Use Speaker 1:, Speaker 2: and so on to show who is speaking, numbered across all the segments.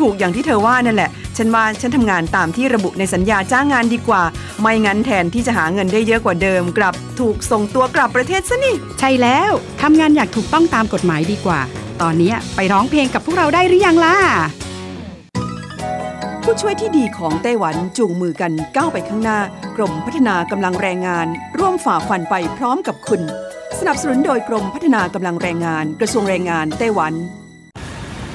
Speaker 1: ถูกอย่างที่เธอว่านั่นแหละ ฉันว่าฉันทำงานตามที่ระบุในสัญญาจ้างงานดีกว่า ไม่งั้นแทนที่จะหาเงินได้เยอะกว่าเดิม กลับถูกส่งตัวกลับประเทศซะนี่
Speaker 2: ใช่แล้วทำงานอยากถูกต้องตามกฎหมายดีกว่า ตอนนี้ไปร้องเพลงกับพวกเราได้หรือยังล่ะ
Speaker 1: ผู้ช่วยที่ดีของไต้หวันจูงมือกันก้าวไปข้างหน้า กรมพัฒนากำลังแรงงาน ร่วมฝ่าฟันไปพร้อมกับคุณ สนับสนุนโดยกรมพัฒนากำลังแรงงาน กระทรวงแรงงานไต้หวัน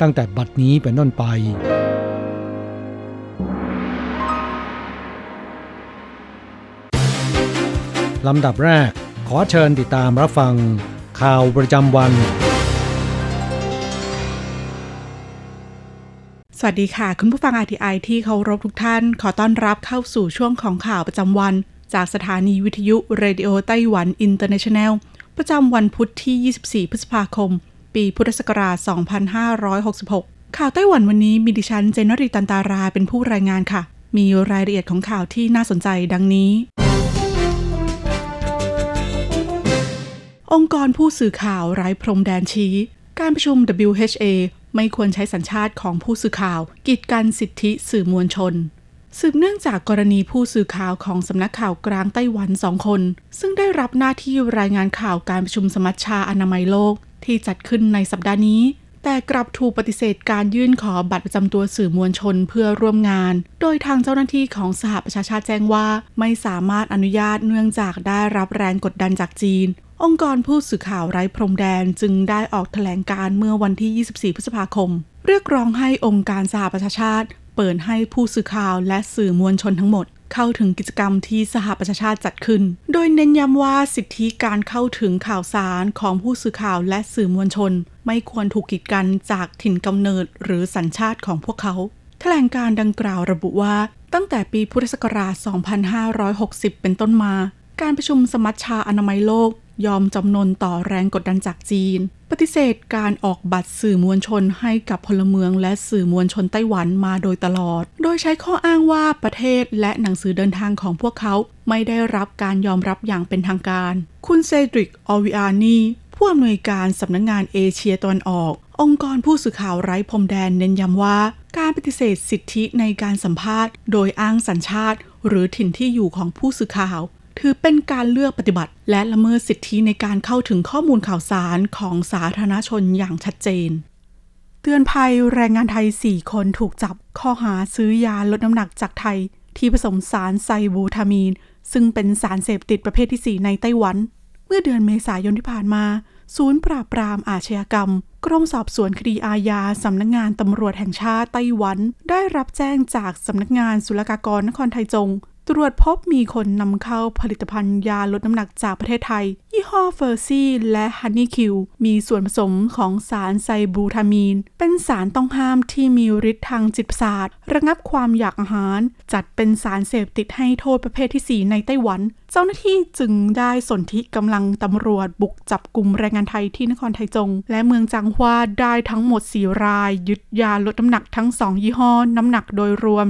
Speaker 3: ตั้งแต่บัดนี้เป็นต้นไป ลำดับแรกขอเชิญติดตามรับฟัง ข่าวประจำวัน
Speaker 4: สวัสดีค่ะ คุณผู้ฟัง RTI ที่เคารพทุกท่าน ขอต้อนรับเข้าสู่ช่วงของข่าวประจำวัน จากสถานีวิทยุเรดิโอไต้หวันอินเตอร์เนชันแนลประจำวันพุธที่ 24 พฤษภาคม ปีพุทธศักราช 2566 ข่าวไต้หวันวันนี้มีดิฉันเจนนรีตันตาราเป็นผู้รายงานค่ะ มีรายละเอียดของข่าวที่น่าสนใจดังนี้ องค์กรผู้สื่อข่าวไร้พรมแดนชี้ การประชุม WHA ไม่ควรใช้สัญชาติของผู้สื่อข่าว กีดกันสิทธิสื่อมวลชนสืบเนื่องจากกรณีผู้สื่อข่าวของสำนักข่าวกลางไต้หวันสองคน ซึ่งได้รับหน้าที่รายงานข่าวการประชุมสมัชชาอนามัยโลก ที่จัดขึ้นในสัปดาห์นี้ แต่กลับถูกปฏิเสธการยื่นขอบัตรประจำตัวสื่อมวลชนเพื่อร่วมงาน โดยทางเจ้าหน้าที่ของสหประชาชาติแจ้งว่า ไม่สามารถอนุญาตเนื่องจากได้รับแรงกดดันจากจีน องค์กรผู้สื่อข่าวไร้พรมแดนจึงได้ออกแถลงการเมื่อวันที่ 24 พฤษภาคม เรียกร้องให้องค์การสหประชาชาติเปิดให้ผู้สื่อข่าวและสื่อมวลชนทั้งหมด เข้าถึงกิจกรรมที่สหประชาชาติจัดขึ้น โดยเน้นย้ำว่าสิทธิการเข้าถึงข่าวสารของผู้สื่อข่าวและสื่อมวลชน ไม่ควรถูกกีดกันจากถิ่นกำเนิดหรือสัญชาติของพวกเขา แถลงการดังกล่าวระบุว่า ตั้งแต่ปีพุทธศักราช 2560 เป็นต้นมา การประชุมสมัชชาอนามัยโลก ยอมจำนนต่อแรงกดดันจากจีน ปฏิเสธการออกบัตรสื่อมวลชนให้กับพลเมืองและสื่อมวลชนไต้หวันมาโดยตลอด โดยใช้ข้ออ้างว่าประเทศและหนังสือเดินทางของพวกเขาไม่ได้รับการยอมรับอย่างเป็นทางการ คุณเซดริก ออวิอานีผู้อำนวยการสำนักงงานเอเชียตะวันออก องค์กรผู้สื่อข่าวไร้พรมแดนเน้นย้ำว่า การปฏิเสธสิทธิในการสัมภาษณ์ โดยอ้างสัญชาติ หรือถิ่นที่อยู่ของผู้สื่อข่าว ถือเป็นการเลือกปฏิบัติ และละเมิดสิทธิในการเข้าถึงข้อมูลข่าวสารของสาธารณชนอย่างชัดเจน เตือนภัยแรงงานไทย 4 คนถูกจับข้อหาซื้อยาลดน้ำหนักจากไทย ที่ผสมสารไซบูทามีน ซึ่งเป็นสารเสพติดประเภทที่ 4 ในไต้หวัน เมื่อเดือนเมษายนที่ผ่านมา ศูนย์ปราบปรามอาชญากรรม กรมสอบสวนคดีอาญาสำนักงงานตำรวจแห่งชาติไต้หวัน ได้รับแจ้งจากสำนักงานศุลกากรนครไทยจง ตรวจพบมีคนนำเข้าผลิตภัณฑ์ยาลดน้ำหนักจากประเทศไทย ยี่ห้อเฟอร์ซี่และฮันนี่คิวมีส่วนผสมของสารไซบูทามีน เป็นสารต้องห้ามที่มีฤทธิ์ทางจิตประสาทระงับความอยากอาหาร จัดเป็นสารเสพติดให้โทษประเภทที่ 4 ในไต้หวันเจ้าหน้าที่จึงได้สนธิกำลังตำรวจบุกจับกลุ่มแรงงานไทยที่นครไทจง และเมืองจางฮวาได้ทั้งหมด 4 ราย ยึดยาลดน้ำหนักทั้ง 2 ยี่ห้อ น้ำหนักโดยรวม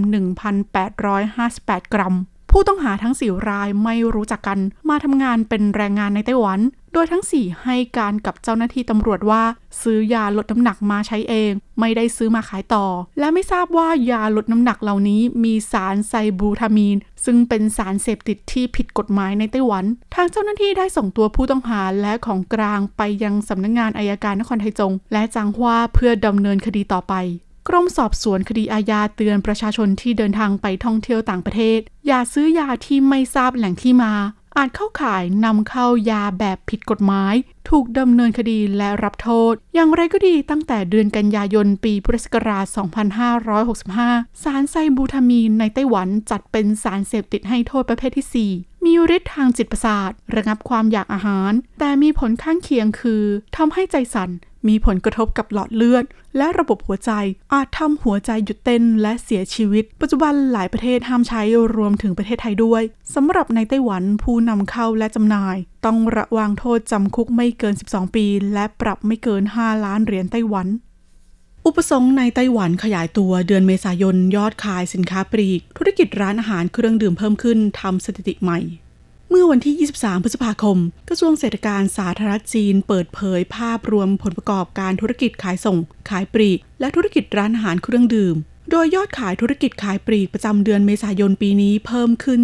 Speaker 4: 1,858 กรัม ผู้ต้องหาทั้ง 4 รายไม่รู้จักกัน มาทำงานเป็นแรงงานในไต้หวัน ดยทั้ง 4 ให้การกับเจ้าหน้าที่ตำรวจว่า ซื้อยาลดน้ำหนักมาใช้เอง ไม่ได้ซื้อมาขายต่อ และไม่ทราบว่ายาลดน้ำหนักเหล่านี้มีสารไซบูทามีน ซึ่งเป็นสารเสพติดที่ผิดกฎหมายในไต้หวัน ทางเจ้าหน้าที่ได้ส่งตัวผู้ต้องหาและของกลางไปยังสำนักงงานอายการนครไทจง และจางฮวาเพื่อดำเนินคดีต่อไปกรมสอบสวนคดีอาญาเตือนประชาชนที่เดินทางไปท่องเที่ยวต่างประเทศ อย่าซื้อยาที่ไม่ทราบแหล่งที่มา อาจเข้าข่ายนำเข้ายาแบบผิดกฎหมาย ถูกดำเนินคดีและรับโทษ อย่างไรก็ดีตั้งแต่เดือนกันยายนปีพุทธศักราช 2565 สารไซบูทามีนในไต้หวันจัดเป็นสารเสพติดให้โทษประเภทที่ 4มีฤทธิ์ทางจิตประสาท ระงับความอยากอาหาร แต่มีผลข้างเคียงคือทำให้ใจสั่น มีผลกระทบกับหลอดเลือด และระบบหัวใจ อาจทำหัวใจหยุดเต้นและเสียชีวิต ปัจจุบันหลายประเทศห้ามใช้รวมถึงประเทศไทยด้วยสำหรับในไต้หวันผู้นำเข้าและจำหน่าย ต้องระวางโทษจำคุกไม่เกิน 12 ปี และปรับไม่เกิน 5 ล้านเหรียญไต้หวันอุปสงค์ในไต้หวันขยายตัวเดือนเมษายนยอดขายสินค้าปลีก ธุรกิจร้านอาหารเครื่องดื่มเพิ่มขึ้นทำสถิติใหม่ เมื่อวันที่ 23 พฤษภาคม กระทรวงเศรษฐการสาธารณรัฐจีน เปิดเผยภาพรวมผลประกอบการธุรกิจขายส่ง ขายปลีก และธุรกิจร้านอาหารเครื่องดื่ม โดยยอดขายธุรกิจขายปลีกประจำเดือนเมษายนปีนี้เพิ่มขึ้น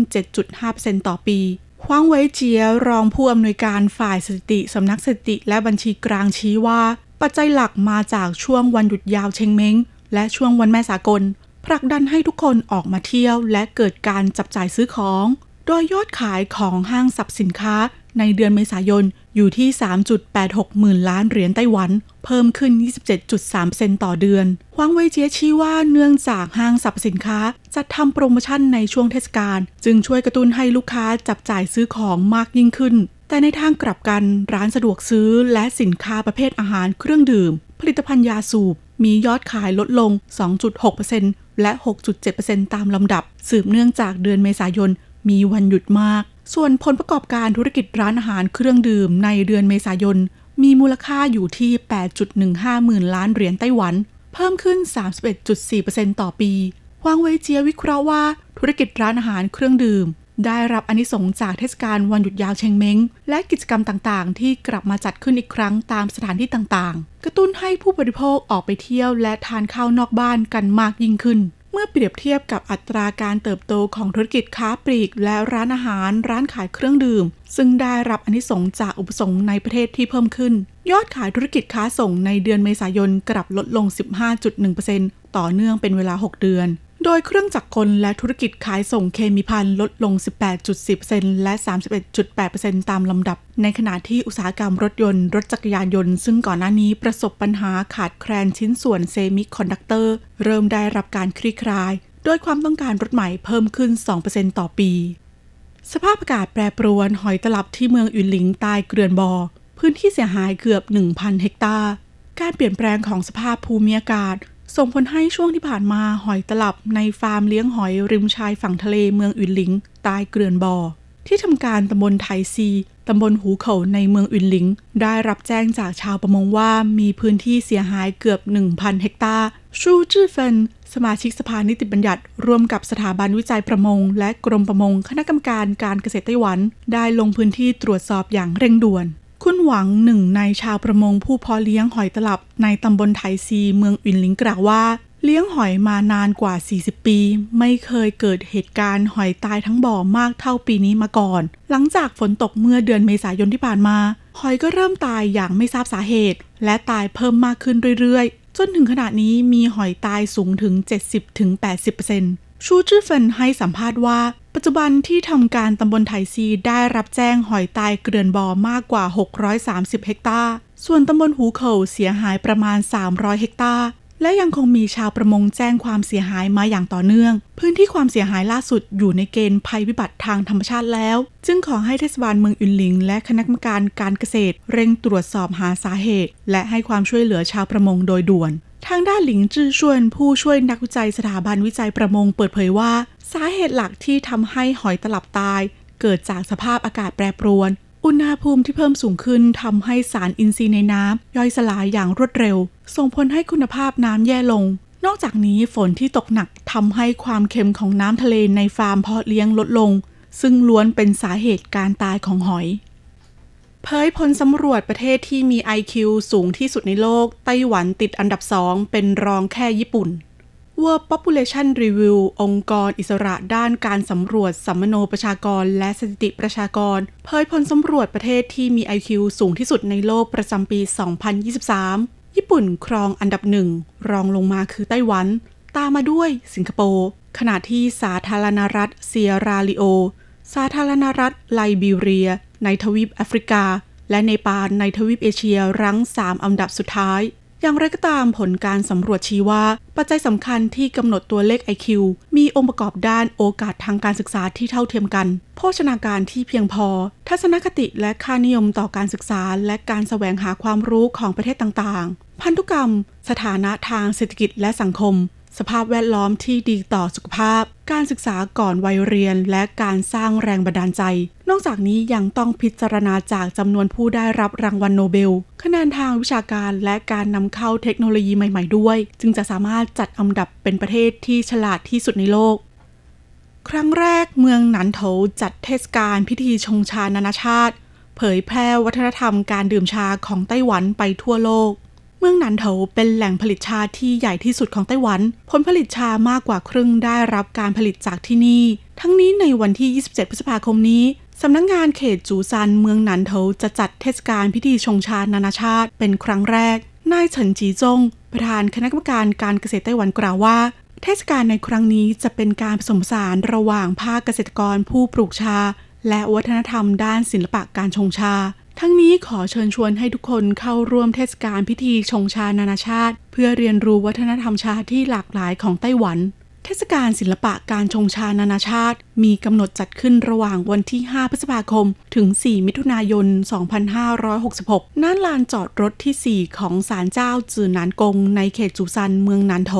Speaker 4: 7.5%ต่อปีฮวางเวยเจียรองผู้อำนวยการฝ่ายสถิติสำนักสถิติและบัญชีกลางชี้ว่า ปัจจัยหลักมาจากช่วงวันหยุดยาวเชงเม้ง และช่วงวันแม่สากลผลักดันให้ทุกคนออกมาเที่ยวและเกิดการจับจ่ายซื้อของ โดยยอดขายของห้างสรรพสินค้าในเดือนเมษายนอยู่ที่ 3.86 หมื่นล้านเหรียญไต้หวัน เพิ่มขึ้น 27.3%ต่อเดือนฮวางเวเจียชี้ว่าเนื่องจากห้างสรรพสินค้าจัดทำโปรโมชั่นในช่วงเทศกาลจึงช่วยกระตุ้นให้ลูกค้าจับจ่ายซื้อของมากยิ่งขึ้น แต่ในทางกลับกันร้านสะดวกซื้อและสินค้าประเภทอาหารเครื่องดื่ม ผลิตภัณฑ์ยาสูบ มียอดขายลดลง 2.6%และ 6.7%ตามลำดับ สืบเนื่องจากเดือนเมษายน มีวันหยุดมาก ส่วนผลประกอบการธุรกิจร้านอาหารเครื่องดื่มในเดือนเมษายน มีมูลค่าอยู่ที่ 8.15 หมื่นล้านเหรียญไต้หวัน เพิ่มขึ้น 31.4%ต่อปีฮวางเวเจียวิเคราะห์ว่า ธุรกิจร้านอาหารเครื่องดื่ม ได้รับอนิสงส์จากเทศกาลวันหยุดยาวเชงเม้ง และกิจกรรมต่างๆ ที่กลับมาจัดขึ้นอีกครั้งตามสถานที่ต่างๆ กระตุ้นให้ผู้บริโภคออกไปเที่ยวและทานข้าวนอกบ้านกันมากยิ่งขึ้น เมื่อเปรียบเทียบกับอัตราการเติบโตของธุรกิจค้าปลีก และร้านอาหารร้านขายเครื่องดื่ม ซึ่งได้รับอานิสงส์จากอุปสงค์ในประเทศที่เพิ่มขึ้น ยอดขายธุรกิจค้าส่งในเดือนเมษายนกลับลดลง 15.1%ต่อเนื่องเป็นเวลา 6 เดือน โดยเครื่องจักรกลและธุรกิจขายส่งเคมีภัณฑ์ลดลง 18.4%และ 31.8%ตามลำดับ ในขณะที่อุตสาหกรรมรถยนต์ รถจักรยานยนต์ ซึ่งก่อนหน้านี้ประสบปัญหาขาดแคลนชิ้นส่วนเซมิคอนดักเตอร์ เริ่มได้รับการคลี่คลาย โดยความต้องการรถใหม่เพิ่มขึ้น 2%ต่อปี สภาพอากาศแปรปรวนหอยตลับที่เมืองอินหลิงตายเกลื่อนบอ่อพื้นที่เสียหายเกือบ 1,000 เฮกตาร์การเปลี่ยนแปลงของสภาพภูมิอากาศ ส่งผลให้ช่วงที่ผ่านมาหอยตลับในฟาร์มเลี้ยงหอยริมชายฝั่งทะเลเมืองอินหลิง ตายเกลื่อนบอ่อ ที่ทำการตำบลไทซี ตำบลหูเขาในเมืองอินหลิง ได้รับแจ้งจากชาวประมงว่ามีพื้นที่เสียหายเกือบ 1,000 เฮกตาร์ ชูจื้อเฟิน สมาชิกสภานิติบัญญัติ ร่วมกับสถาบันวิจัยประมง และกรมประมง คณะกรรมการการเกษตรไต้หวัน ได้ลงพื้นที่ตรวจสอบอย่างเร่งด่วน คุณหวังหนึ่งในชาวประมงผู้เพาะเลี้ยงหอยตลับในตำบลไทซีเมืองอินลิงกล่าวว่า เลี้ยงหอยมานานกว่า 40 ปี ไม่เคยเกิดเหตุการณ์หอยตายทั้งบ่อมากเท่าปีนี้มาก่อน หลังจากฝนตกเมื่อเดือนเมษายนที่ผ่านมา หอยก็เริ่มตายอย่างไม่ทราบสาเหตุ และตายเพิ่มมากขึ้นเรื่อยๆ จนถึงขณะนี้มีหอยตายสูงถึง 70-80%ชูจื้อเฟินให้สัมภาษณ์ว่า ปัจจุบันที่ทำการตำบลไถซีได้รับแจ้งหอยตายเกลื่อนบ่อมากกว่า 630 เฮกตาร์ ส่วนตำบลหูเขาเสียหายประมาณ 300 เฮกตาร์ และยังคงมีชาวประมงแจ้งความเสียหายมาอย่างต่อเนื่อง พื้นที่ความเสียหายล่าสุดอยู่ในเกณฑ์ภัยพิบัติทางธรรมชาติแล้ว จึงขอให้เทศบาลเมืองอินหลิง และคณะกรรมการการเกษตร เร่งตรวจสอบหาสาเหตุ และให้ความช่วยเหลือชาวประมงโดยด่วนทางด้านหลิงจื้อชวนผู้ช่วยนักวิจัยสถาบันวิจัยประมงเปิดเผยว่า สาเหตุหลักที่ทำให้หอยตลับตาย เกิดจากสภาพอากาศแปรปรวน อุณหภูมิที่เพิ่มสูงขึ้นทำให้สารอินทรีย์ในน้ำย่อยสลายอย่างรวดเร็ว ส่งผลให้คุณภาพน้ำแย่ลง นอกจากนี้ฝนที่ตกหนักทำให้ความเค็มของน้ำทะเลในฟาร์มเพาะเลี้ยงลดลง ซึ่งล้วนเป็นสาเหตุการตายของหอยเผยผลสำรวจประเทศที่มี IQ สูงที่สุดในโลก ไต้หวันติดอันดับสองเป็นรองแค่ญี่ปุ่น World Population Review องค์กรอิสระด้านการสำรวจสัมมโนประชากรและสถิติประชากร เผยผลสำรวจประเทศที่มี IQ สูงที่สุดในโลกประจำปี 2023 ญี่ปุ่นครองอันดับหนึ่ง รองลงมาคือไต้หวัน ตามมาด้วยสิงคโปร์ ขณะที่สาธารณรัฐเซียราลิโอ สาธารณรัฐไลบีเรีย ในทวีปแอฟริกา และเนปาลในทวีปเอเชียรั้ง 3 อันดับสุดท้าย อย่างไรก็ตามผลการสำรวจชี้ว่า ปัจจัยสำคัญที่กำหนดตัวเลข IQ มีองค์ประกอบด้านโอกาสทางการศึกษาที่เท่าเทียมกัน โภชนาการที่เพียงพอ ทัศนคติและค่านิยมต่อการศึกษา และการแสวงหาความรู้ของประเทศต่างๆ พันธุกรรม สถานะทางเศรษฐกิจและสังคม สภาพแวดล้อมที่ดีต่อสุขภาพ การศึกษาก่อนวัยเรียน และการสร้างแรงบันดาลใจ นอกจากนี้ยังต้องพิจารณาจากจำนวนผู้ได้รับรางวัลโนเบล คะแนนทางวิชาการและการนำเข้าเทคโนโลยีใหม่ ๆ ด้วย จึงจะสามารถจัดอันดับเป็นประเทศที่ฉลาดที่สุดในโลกครั้งแรกเมืองหนันโถจัดเทศกาลพิธีชงชานานาชาติ เผยแพร่วัฒนธรรมการดื่มชาของไต้หวันไปทั่วโลก เมืองหนันโถเป็นแหล่งผลิตชาที่ใหญ่ที่สุดของไต้หวัน ผลผลิตชามากกว่าครึ่งได้รับการผลิตจากที่นี่ ทั้งนี้ในวันที่ 27 พฤษภาคมนี้สำนักงงานเขตจูซันเมืองหนันโถจะจัดเทศกาลพิธีชงชานานาชาติเป็นครั้งแรก นายเฉินจีจง ประธานคณะกรรมการการเกษตรไต้หวันกล่าวว่า เทศกาลในครั้งนี้จะเป็นการผสมผสานระหว่างภาคเกษตรกรผู้ปลูกชา และวัฒนธรรมด้านศิลปะการชงชา ทั้งนี้ขอเชิญชวนให้ทุกคนเข้าร่วมเทศกาลพิธีชงชานานาชาติ เพื่อเรียนรู้วัฒนธรรมชาที่หลากหลายของไต้หวัน เทศกาลศิลปะการชงชานานาชาติ มีกำหนดจัดขึ้นระหว่างวันที่ 5 พฤษภาคม ถึง 4 มิถุนายน 2566ณลานจอดรถที่ 4 ของศาลเจ้าจือหนานกง ในเขตจูซันเมืองนานโถ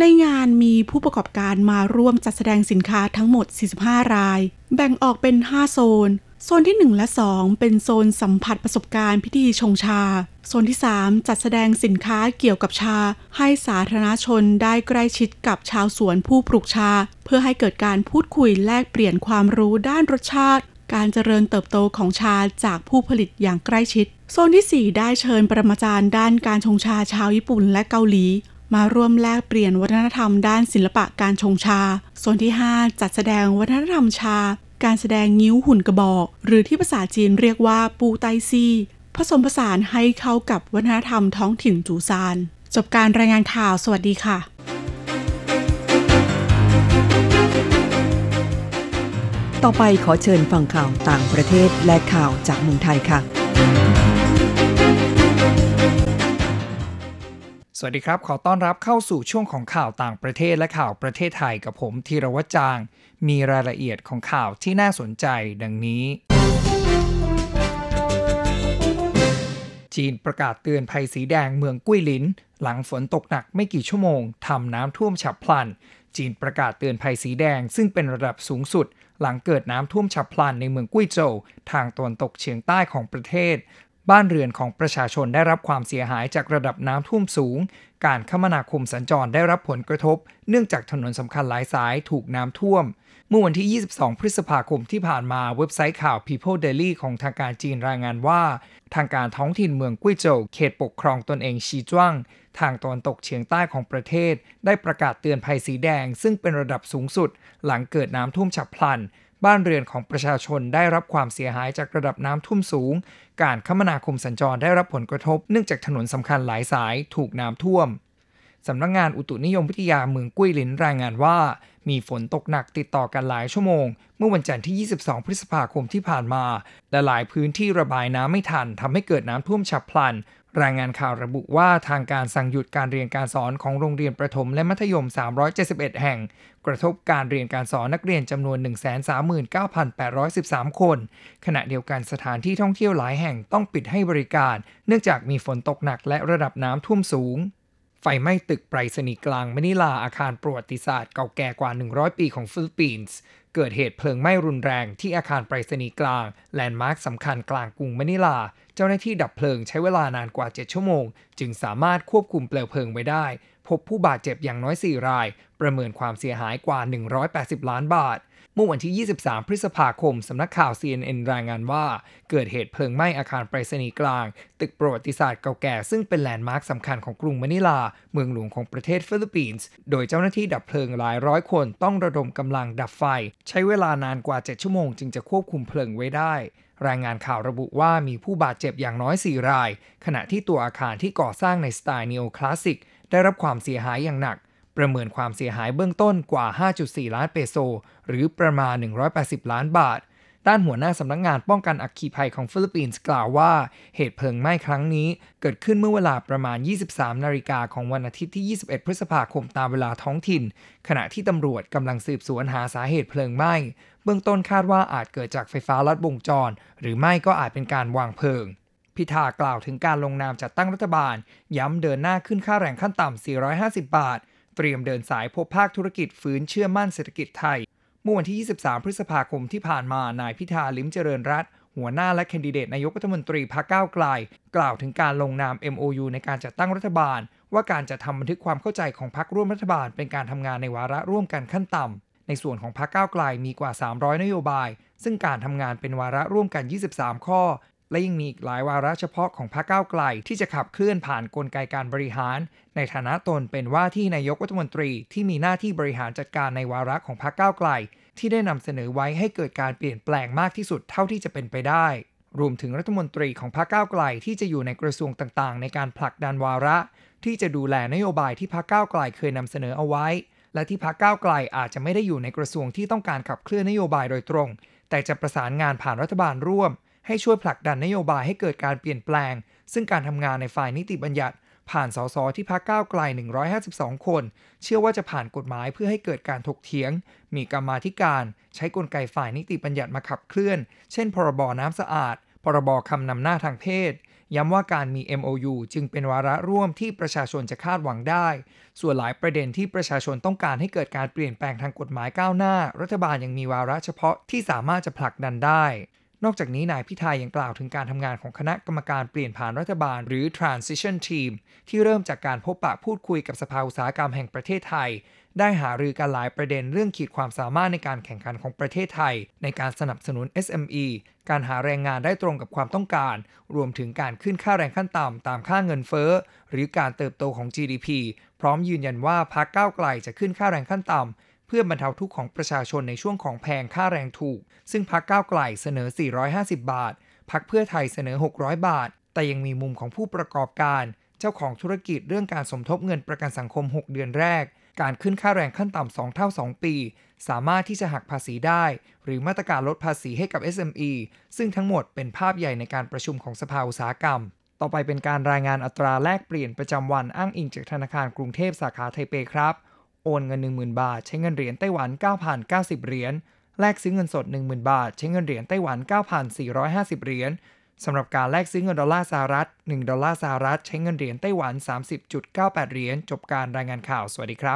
Speaker 4: ในงานมีผู้ประกอบการมาร่วมจัดแสดงสินค้าทั้งหมด 45 ราย แบ่งออกเป็น 5 โซน โซนที่ 1 และ 2 เป็นโซนสัมผัสประสบการณ์พิธีชงชา โซนที่ 3 จัดแสดงสินค้าเกี่ยวกับชา ให้สาธารณชนได้ใกล้ชิดกับชาวสวนผู้ปลูกชา เพื่อให้เกิดการพูดคุยแลกเปลี่ยนความรู้ด้านรสชาติ การเจริญเติบโตของชาจากผู้ผลิตอย่างใกล้ชิด โซนที่ 4 ได้เชิญปรมาจารย์ด้านการชงชาชาวญี่ปุ่นและเกาหลีมาร่วมแลกเปลี่ยนวัฒนธรรมด้านศิลปะการชงชา โซนที่ 5 จัดแสดงวัฒนธรรมชา การแสดงงิ้วหุ่นกระบอก หรือที่ภาษาจีนเรียกว่าปูไตซี่ผสมผสานให้เข้ากับวัฒนธรรมท้องถิ่นจูซาน จบการรายงานข่าวสวัสดีค่ะ
Speaker 1: ต่อไปขอเชิญฟังข่าวต่างประเทศและข่าวจากเมืองไทยค่ะ
Speaker 5: สวัสดีครับ ขอต้อนรับเข้าสู่ช่วงของข่าวต่างประเทศและข่าวประเทศไทยกับผมธีรวัจจาง มีรายละเอียดของข่าวที่น่าสนใจดังนี้ จีนประกาศเตือนภัยสีแดงเมืองกุ้ยลิน หลังฝนตกหนักไม่กี่ชั่วโมงทำน้ำท่วมฉับพลัน จีนประกาศเตือนภัยสีแดงซึ่งเป็นระดับสูงสุด หลังเกิดน้ำท่วมฉับพลันในเมืองกุ้ยโจวทางตะวันตกเฉียงใต้ของประเทศบ้านเรือนของประชาชนได้รับความเสียหายจากระดับน้ำท่วมสูง การคมนาคมสัญจรได้รับผลกระทบ เนื่องจากถนนสำคัญหลายสายถูกน้ำท่วม เมื่อวันที่ 22 พฤษภาคมที่ผ่านมาเว็บไซต์ข่าว People Daily ของทางการจีนรายงานว่า ทางการท้องถิ่นเมืองกุ้ยโจวเขตปกครองตนเองชีจ้วงทางตะวันตกเฉียงใต้ของประเทศ ได้ประกาศเตือนภัยสีแดง ซึ่งเป็นระดับสูงสุด หลังเกิดน้ำท่วมฉับพลัน บ้านเรือนของประชาชนได้รับความเสียหายจากระดับน้ำท่วมสูง การคมนาคมสัญจรได้รับผลกระทบเนื่องจากถนนสำคัญหลายสายถูกน้ำท่วม สำนักงงานอุตุนิยมวิทยาเมืองกุ้ยลินรายงานว่า มีฝนตกหนักติดต่อกันหลายชั่วโมง เมื่อวันจันทร์ที่ 22 พฤษภาคมที่ผ่านมา และหลายพื้นที่ระบายน้ำไม่ทันทำให้เกิดน้ำท่วมฉับพลัน รายงานข่าวระบุว่าทางการสั่งหยุดการเรียนการสอนของโรงเรียนประถมและมัธยม 371 แห่ง กระทบการเรียนการสอนนักเรียนจำนวน 139,813 คน ขณะเดียวกันสถานที่ท่องเที่ยวหลายแห่งต้องปิดให้บริการ เนื่องจากมีฝนตกหนักและระดับน้ำท่วมสูง ไฟไหม้ตึกไปรษณีย์กลางมะนิลาอาคารประวัติศาสตร์เก่าแก่กว่า 100 ปีของฟิลิปปินส์เกิดเหตุเพลิงไหม้รุนแรงที่อาคารไปรษณีย์กลางแลนด์มาร์คสำคัญกลางกรุงมะนิลา เจ้าหน้าที่ดับเพลิงใช้เวลานานกว่า 7 ชั่วโมง จึงสามารถควบคุมเปลวเพลิงไว้ได้ พบผู้บาดเจ็บอย่างน้อย 4 ราย ประเมินความเสียหายกว่า 180 ล้านบาท เมื่อวันที่ 23 พฤษภาคม สำนักข่าว CNN รายงานว่า เกิดเหตุเพลิงไหม้อาคารไปรษณีย์กลาง ตึกประวัติศาสตร์เก่าแก่ ซึ่งเป็นแลนด์มาร์คสำคัญของกรุงมะนิลา เมืองหลวงของประเทศฟิลิปปินส์ โดยเจ้าหน้าที่ดับเพลิงหลายร้อยคนต้องระดมกำลังดับไฟ ใช้เวลานานกว่า 7 ชั่วโมงจึงจะควบคุมเพลิงไว้ได้รายงานข่าวระบุว่ามีผู้บาดเจ็บอย่างน้อย 4 ราย ขณะที่ตัวอาคารที่ก่อสร้างในสไตล์นีโอคลาสสิกได้รับความเสียหายอย่างหนัก ประเมินความเสียหายเบื้องต้นกว่า 5.4 ล้านเปโซ หรือประมาณ 180 ล้านบาท ด้านหัวหน้าสำนักงานป้องกันอัคคีภัยของฟิลิปปินส์กล่าวว่า เหตุเพลิงไหม้ครั้งนี้ เกิดขึ้นเมื่อเวลาประมาณ 23 นาฬิกาของวันอาทิตย์ที่ 21 พฤษภาคมตามเวลาท้องถิ่น ขณะที่ตำรวจกำลังสืบสวนหาสาเหตุเพลิงไหม้ เบื้องต้นคาดว่าอาจเกิดจากไฟฟ้าลัดวงจร หรือไม่ก็อาจเป็นการวางเพลิงพิธากล่าวถึงการลงนามจัดตั้งรัฐบาล ย้ำเดินหน้าขึ้นค่าแรงขั้นต่ำ 450 บาท เตรียมเดินสายพบภาคธุรกิจฟื้นเชื่อมั่นเศรษฐกิจไทย เมื่อวันที่ 23 พฤษภาคมที่ผ่านมา นายพิธาลิ้มเจริญรัตหัวหน้าและแคนดิเดตนายกรัฐมนตรีพรรคก้าวไกล กล่าวถึงการลงนาม MOU ในการจัดตั้งรัฐบาล ว่าการจะทำบันทึกความเข้าใจของพรรคร่วมรัฐบาล เป็นการทำงานในวาระร่วมกันขั้นต่ำในส่วนของพรรคก้าวไกลมีกว่า 300 นโยบาย ซึ่งการทำงานเป็นวาระร่วมกัน 23 ข้อ และยังมีอีกหลายวาระเฉพาะของพรรคก้าวไกลที่จะขับเคลื่อนผ่านนกลไกการบริหาร ในฐานะตนเป็นว่าที่นายกรัฐมนตรีที่มีหน้าที่บริหารจัดการในวาระของพรรคก้าวไกล ที่ได้นำเสนอไว้ให้เกิดการเปลี่ยนแปลงมากที่สุดเท่าที่จะเป็นไปได้ รวมถึงรัฐมนตรีของพรรคก้าวไกลที่จะอยู่ในกระทรวงต่างๆ ในการผลักดันวาระ ที่จะดูแลนโยบายที่พรรคก้าวไกลเคยนำเสนอเอาไว้ และที่พรรคก้าวไกลอาจจะไม่ได้อยู่ในกระทรวงที่ต้องการขับเคลื่อนนโยบายโดยตรง แต่จะประสานงานผ่านรัฐบาลร่วม ให้ช่วยผลักดันนโยบายให้เกิดการเปลี่ยนแปลง ซึ่งการทำงานในฝ่ายนิติบัญญัติ ผ่านสสที่พักก้าวไกล 152 คน เชื่อว่าจะผ่านกฎหมายเพื่อให้เกิดการถกเถียง มีกรรมาธิการ ใช้กลไกฝ่ายนิติบัญญัติมาขับเคลื่อน เช่น พรบน้ำสะอาด พรบคำนำหน้าทางเพศย้ำว่าการมี MOU จึงเป็นวาระร่วมที่ประชาชนจะคาดหวังได้ ส่วนหลายประเด็นที่ประชาชนต้องการให้เกิดการเปลี่ยนแปลงทางกฎหมายก้าวหน้า รัฐบาลยังมีวาระเฉพาะที่สามารถจะผลักดันได้ นอกจากนี้นายพิธายยังกล่าวถึงการทำงานของคณะกรรมการเปลี่ยนผ่านรัฐบาล หรือ transition team ที่เริ่มจากการพบปะพูดคุยกับสภาอุตสาหกรรมแห่งประเทศไทย ได้หารือกันหลายประเด็นเรื่องขีดความสามารถในการแข่งขันของประเทศไทย ในการสนับสนุน SME การหาแรงงานได้ตรงกับความต้องการ รวมถึงการขึ้นค่าแรงขั้นต่ำตามค่าเงินเฟ้อ หรือการเติบโตของ GDP พร้อมยืนยันว่าพรรคก้าวไกลจะขึ้นค่าแรงขั้นต่ำ พื่อบรรเทาทุกข์ของประชาชนในช่วงของแพงค่าแรงถูก ซึ่งพรรคก้าวไกลเสนอ 450 บาทพรรคเพื่อไทยเสนอ 600 บาท แต่ยังมีมุมของผู้ประกอบการ เจ้าของธุรกิจเรื่องการสมทบเงินประกันสังคม 6 เดือนแรก การขึ้นค่าแรงขั้นต่ำ 2 เท่า 2 ปี สามารถที่จะหักภาษีได้ หรือมาตรการลดภาษีให้กับ SME ซึ่งทั้งหมดเป็นภาพใหญ่ในการประชุมของสภาอุตสาหกรรมต่อไปเป็นการรายงานอัตราแลกเปลี่ยนประจำวันอ้างอิงจากธนาคารกรุงเทพสาขาไทเปครับ โอนเงิน 10,000 บาท ใช้เงินเหรียญไต้หวัน 9,090 เหรียญ แลกซื้อเงินสด 10,000 บาท ใช้เงินเหรียญไต้หวัน 9,450 เหรียญสำหรับการแลกซื้อเงินดอลลาร์สหรัฐ 1 ดอลลาร์สหรัฐ ใช้เงินเหรียญไต้หวัน 30.98 เหรียญ จบการรายงานข่าว สวัสดีครับ